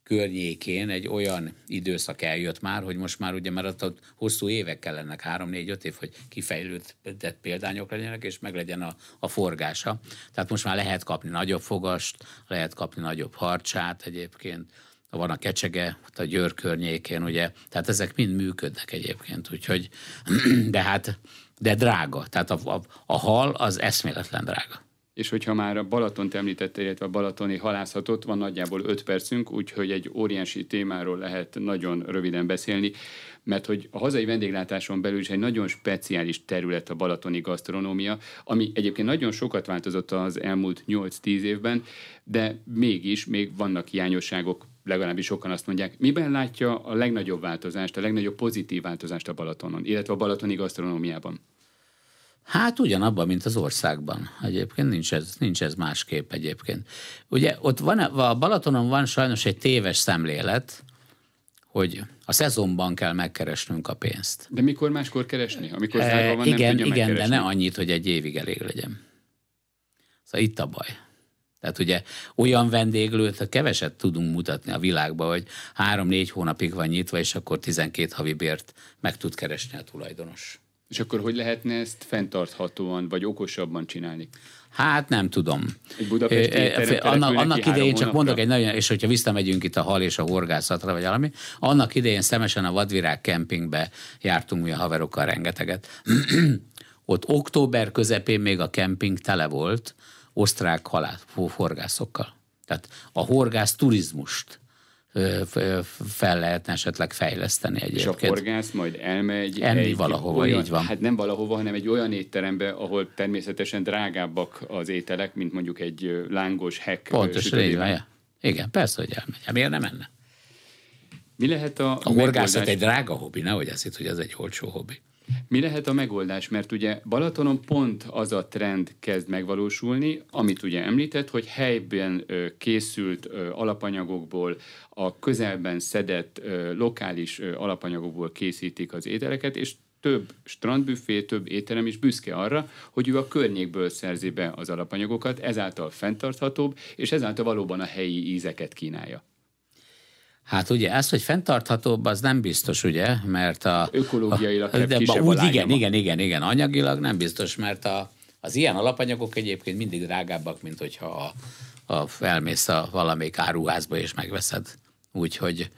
környékén egy olyan időszak eljött már, hogy most már ugye, mert ott hosszú évek kellenek, három, négy, öt év, hogy kifejlődött példányok legyenek, és meg legyen a, a forgása. Tehát most már lehet kapni nagyobb fogast, lehet kapni nagyobb harcsát egyébként, van a kecsege, a Győr környékén, ugye, tehát ezek mind működnek egyébként, úgyhogy, de hát, de drága, tehát a, a, a hal az eszméletlen drága. És hogyha már a Balatont említette, illetve a balatoni halászatot, van nagyjából 5 percünk, úgyhogy egy óriási témáról lehet nagyon röviden beszélni, mert hogy a hazai vendéglátáson belül is egy nagyon speciális terület a balatoni gasztronómia, ami egyébként nagyon sokat változott az elmúlt 8-10 évben, de mégis még vannak hiányosságok, legalábbis sokan azt mondják, miben látja a legnagyobb változást, a legnagyobb pozitív változást a Balatonon, illetve a balatoni gasztronómiában? Hát ugyanabban, mint az országban. Egyébként nincs ez, nincs ez másképp egyébként. Ugye ott van, a Balatonon van sajnos egy téves szemlélet, hogy a szezonban kell megkeresnünk a pénzt. De mikor máskor keresni? Amikor e, van, igen, nem igen, de ne annyit, hogy egy évig elég legyen. Szóval itt a baj. Tehát ugye olyan vendéglőt keveset tudunk mutatni a világba, hogy három-négy hónapig van nyitva, és akkor 12 havi bért meg tud keresni a tulajdonos. És akkor hogy lehetne ezt fenntarthatóan vagy okosabban csinálni? Hát nem tudom. Egy annak, annak idején csak mondok egy nagyon, és hogyha visszamegyünk itt a hal és a horgászatra, vagy valami, annak idején szemesen a vadvirág kempingbe jártunk mi a haverokkal rengeteget. Ott október közepén még a kemping tele volt osztrák halál, horgászokkal. Tehát a horgász turizmust fel lehetne esetleg fejleszteni egyébként. És a horgász majd elmegy Enni egy valahova, olyan, így van. Hát nem valahova, hanem egy olyan étterembe, ahol természetesen drágábbak az ételek, mint mondjuk egy lángos hek Pontosan, így van, ja. Igen, persze, hogy elmegy. Hát miért nem menne? Mi lehet a... A horgászat egy drága hobbi, nehogy azt hitt, hogy ez egy olcsó hobbi. Mi lehet a megoldás? Mert ugye Balatonon pont az a trend kezd megvalósulni, amit ugye említett, hogy helyben készült alapanyagokból, a közelben szedett lokális alapanyagokból készítik az ételeket, és több strandbüfé, több étterem is büszke arra, hogy ő a környékből szerzi be az alapanyagokat, ezáltal fenntarthatóbb, és ezáltal valóban a helyi ízeket kínálja. Hát ugye ez, hogy fenntarthatóbb, az nem biztos, ugye, mert a... Ökológiailag a, de, úgy, igen, igen, igen, igen, anyagilag nem biztos, mert a, az ilyen alapanyagok egyébként mindig drágábbak, mint hogyha a, a, elmész a valamelyik áruházba és megveszed. Úgyhogy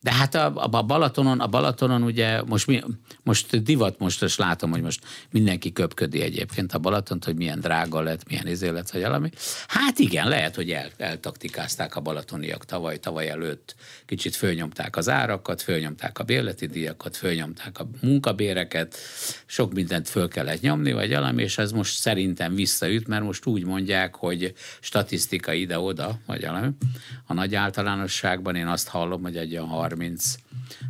de hát a, a Balatonon, a Balatonon ugye most, mi, most divat most, és látom, hogy most mindenki köpködi egyébként a Balatont, hogy milyen drága lett, milyen izé lett, vagy valami. Hát igen, lehet, hogy el, eltaktikázták a balatoniak tavaly, tavaly előtt. Kicsit fölnyomták az árakat, fölnyomták a bérleti díjakat, fölnyomták a munkabéreket, sok mindent föl kellett nyomni, vagy valami, és ez most szerintem visszaüt, mert most úgy mondják, hogy statisztika ide-oda, vagy valami. A nagy általánosságban én azt hallom, hogy egy olyan 30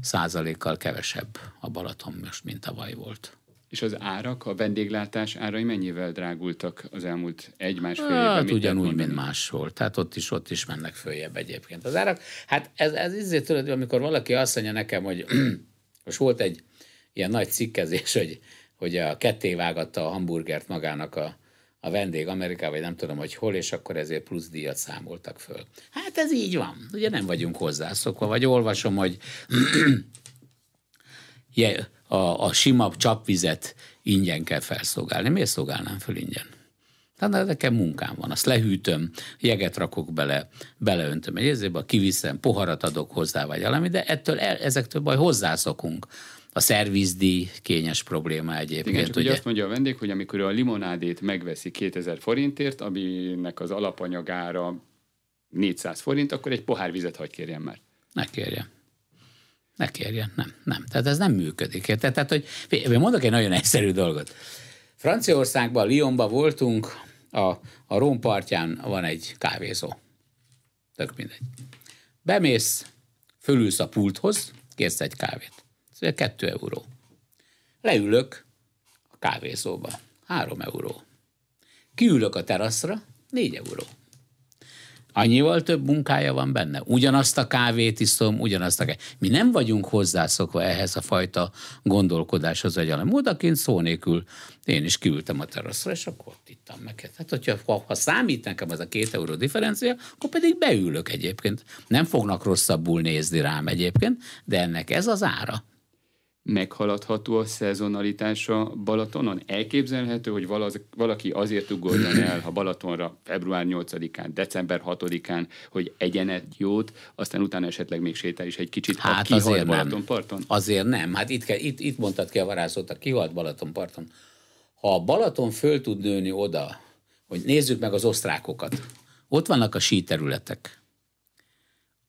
százalékkal kevesebb a Balaton most, mint tavaly volt. És az árak, a vendéglátás árai mennyivel drágultak az elmúlt egy-másfél hát, évben? ugyanúgy, mint máshol. Tehát ott is, ott is mennek följebb egyébként az árak. Hát ez, ez izé tudod, amikor valaki azt mondja nekem, hogy most volt egy ilyen nagy cikkezés, hogy, hogy a ketté vágatta a hamburgert magának a, a vendég Amerikában, vagy nem tudom, hogy hol, és akkor ezért plusz díjat számoltak föl. Hát ez így van. Ugye nem vagyunk hozzászokva, vagy olvasom, hogy a, a sima csapvizet ingyen kell felszolgálni. Miért szolgálnám föl ingyen? Tehát nekem munkám van, azt lehűtöm, jeget rakok bele, beleöntöm egy ezébe, kiviszem, poharat adok hozzá, vagy valami, de ettől ezektől baj hozzászokunk a szervizdíj kényes probléma egyébként. Igen, csak ugye? azt mondja a vendég, hogy amikor a limonádét megveszi 2000 forintért, aminek az alapanyagára 400 forint, akkor egy pohár vizet hagy kérjen már. Ne kérjen. Ne kérjen, nem, nem. Tehát ez nem működik. Tehát, tehát hogy mondok egy nagyon egyszerű dolgot. Franciaországban, Lyonban voltunk, a, a Róm partján van egy kávézó. Tök mindegy. Bemész, fölülsz a pulthoz, kérsz egy kávét. Ez 2 euró. Leülök a kávézóba. 3 euró. Kiülök a teraszra, 4 euró. Annyival több munkája van benne. Ugyanazt a kávét iszom, ugyanazt a kávét. Mi nem vagyunk hozzászokva ehhez a fajta gondolkodáshoz, vagy valami. Módaként szó nélkül én is kiültem a teraszra, és akkor ott ittam meg. Hát, hogyha ha, ha számít nekem az a két euró differencia, akkor pedig beülök egyébként. Nem fognak rosszabbul nézni rám egyébként, de ennek ez az ára meghaladható a szezonalitása Balatonon? Elképzelhető, hogy valaki azért ugorjon el, ha Balatonra február 8-án, december 6-án, hogy egyen egy jót, aztán utána esetleg még sétál is egy kicsit, hát ha azért Balatonparton? Nem. Azért nem. Hát itt, kell, itt, itt mondtad ki a varázsot, kihalt Balatonparton. Ha a Balaton föl tud nőni oda, hogy nézzük meg az osztrákokat. Ott vannak a síterületek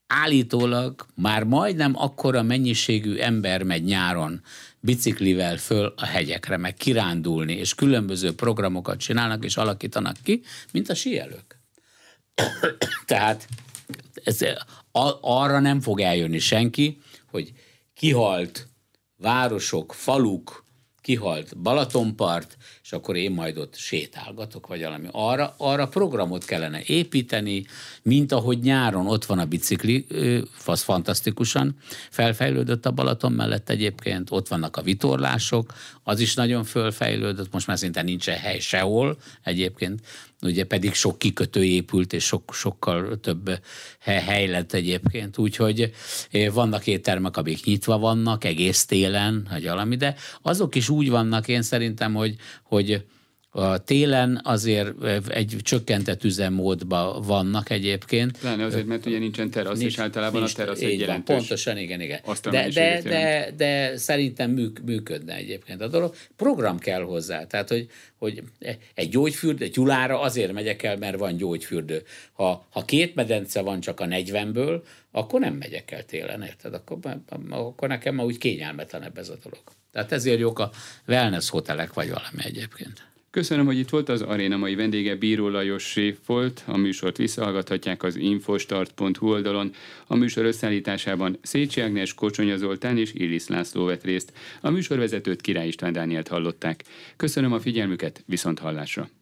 állítólag már majdnem akkora mennyiségű ember megy nyáron biciklivel föl a hegyekre, meg kirándulni, és különböző programokat csinálnak és alakítanak ki, mint a síelők. Tehát ez, arra nem fog eljönni senki, hogy kihalt városok, faluk, kihalt Balatonpart, és akkor én majd ott sétálgatok, vagy valami. Arra, arra programot kellene építeni, mint ahogy nyáron ott van a bicikli, az fantasztikusan felfejlődött a Balaton mellett egyébként, ott vannak a vitorlások, az is nagyon fölfejlődött, most már szinte nincsen hely sehol egyébként, ugye pedig sok kikötő épült, és sok, sokkal több hely lett egyébként, úgyhogy vannak éttermek, amik nyitva vannak egész télen, vagy valami, de azok is úgy vannak én szerintem, hogy, hogy a télen azért egy csökkentett üzemmódban vannak egyébként. Pláne azért, mert ugye nincsen terasz, nincs, és általában nincs, a terasz egy jelentős. Pontosan, igen, igen. De, de, de, de, szerintem műk, működne egyébként a dolog. Program kell hozzá, tehát hogy, hogy egy gyógyfürdő, egy Gyulára azért megyek el, mert van gyógyfürdő. Ha, ha két medence van csak a 40-ből, akkor nem megyek el télen, érted? Akkor, akkor nekem ma úgy kényelmetlenebb ez a dolog. Tehát ezért jók a wellness hotelek, vagy valami egyébként. Köszönöm, hogy itt volt az aréna mai vendége, Bíró Lajos Séf volt. A műsort visszahallgathatják az infostart.hu oldalon. A műsor összeállításában Szécsi Ágnes, Kocsonya Zoltán és Illis László vett részt. A műsorvezetőt Király István Dánielt hallották. Köszönöm a figyelmüket, viszont hallásra!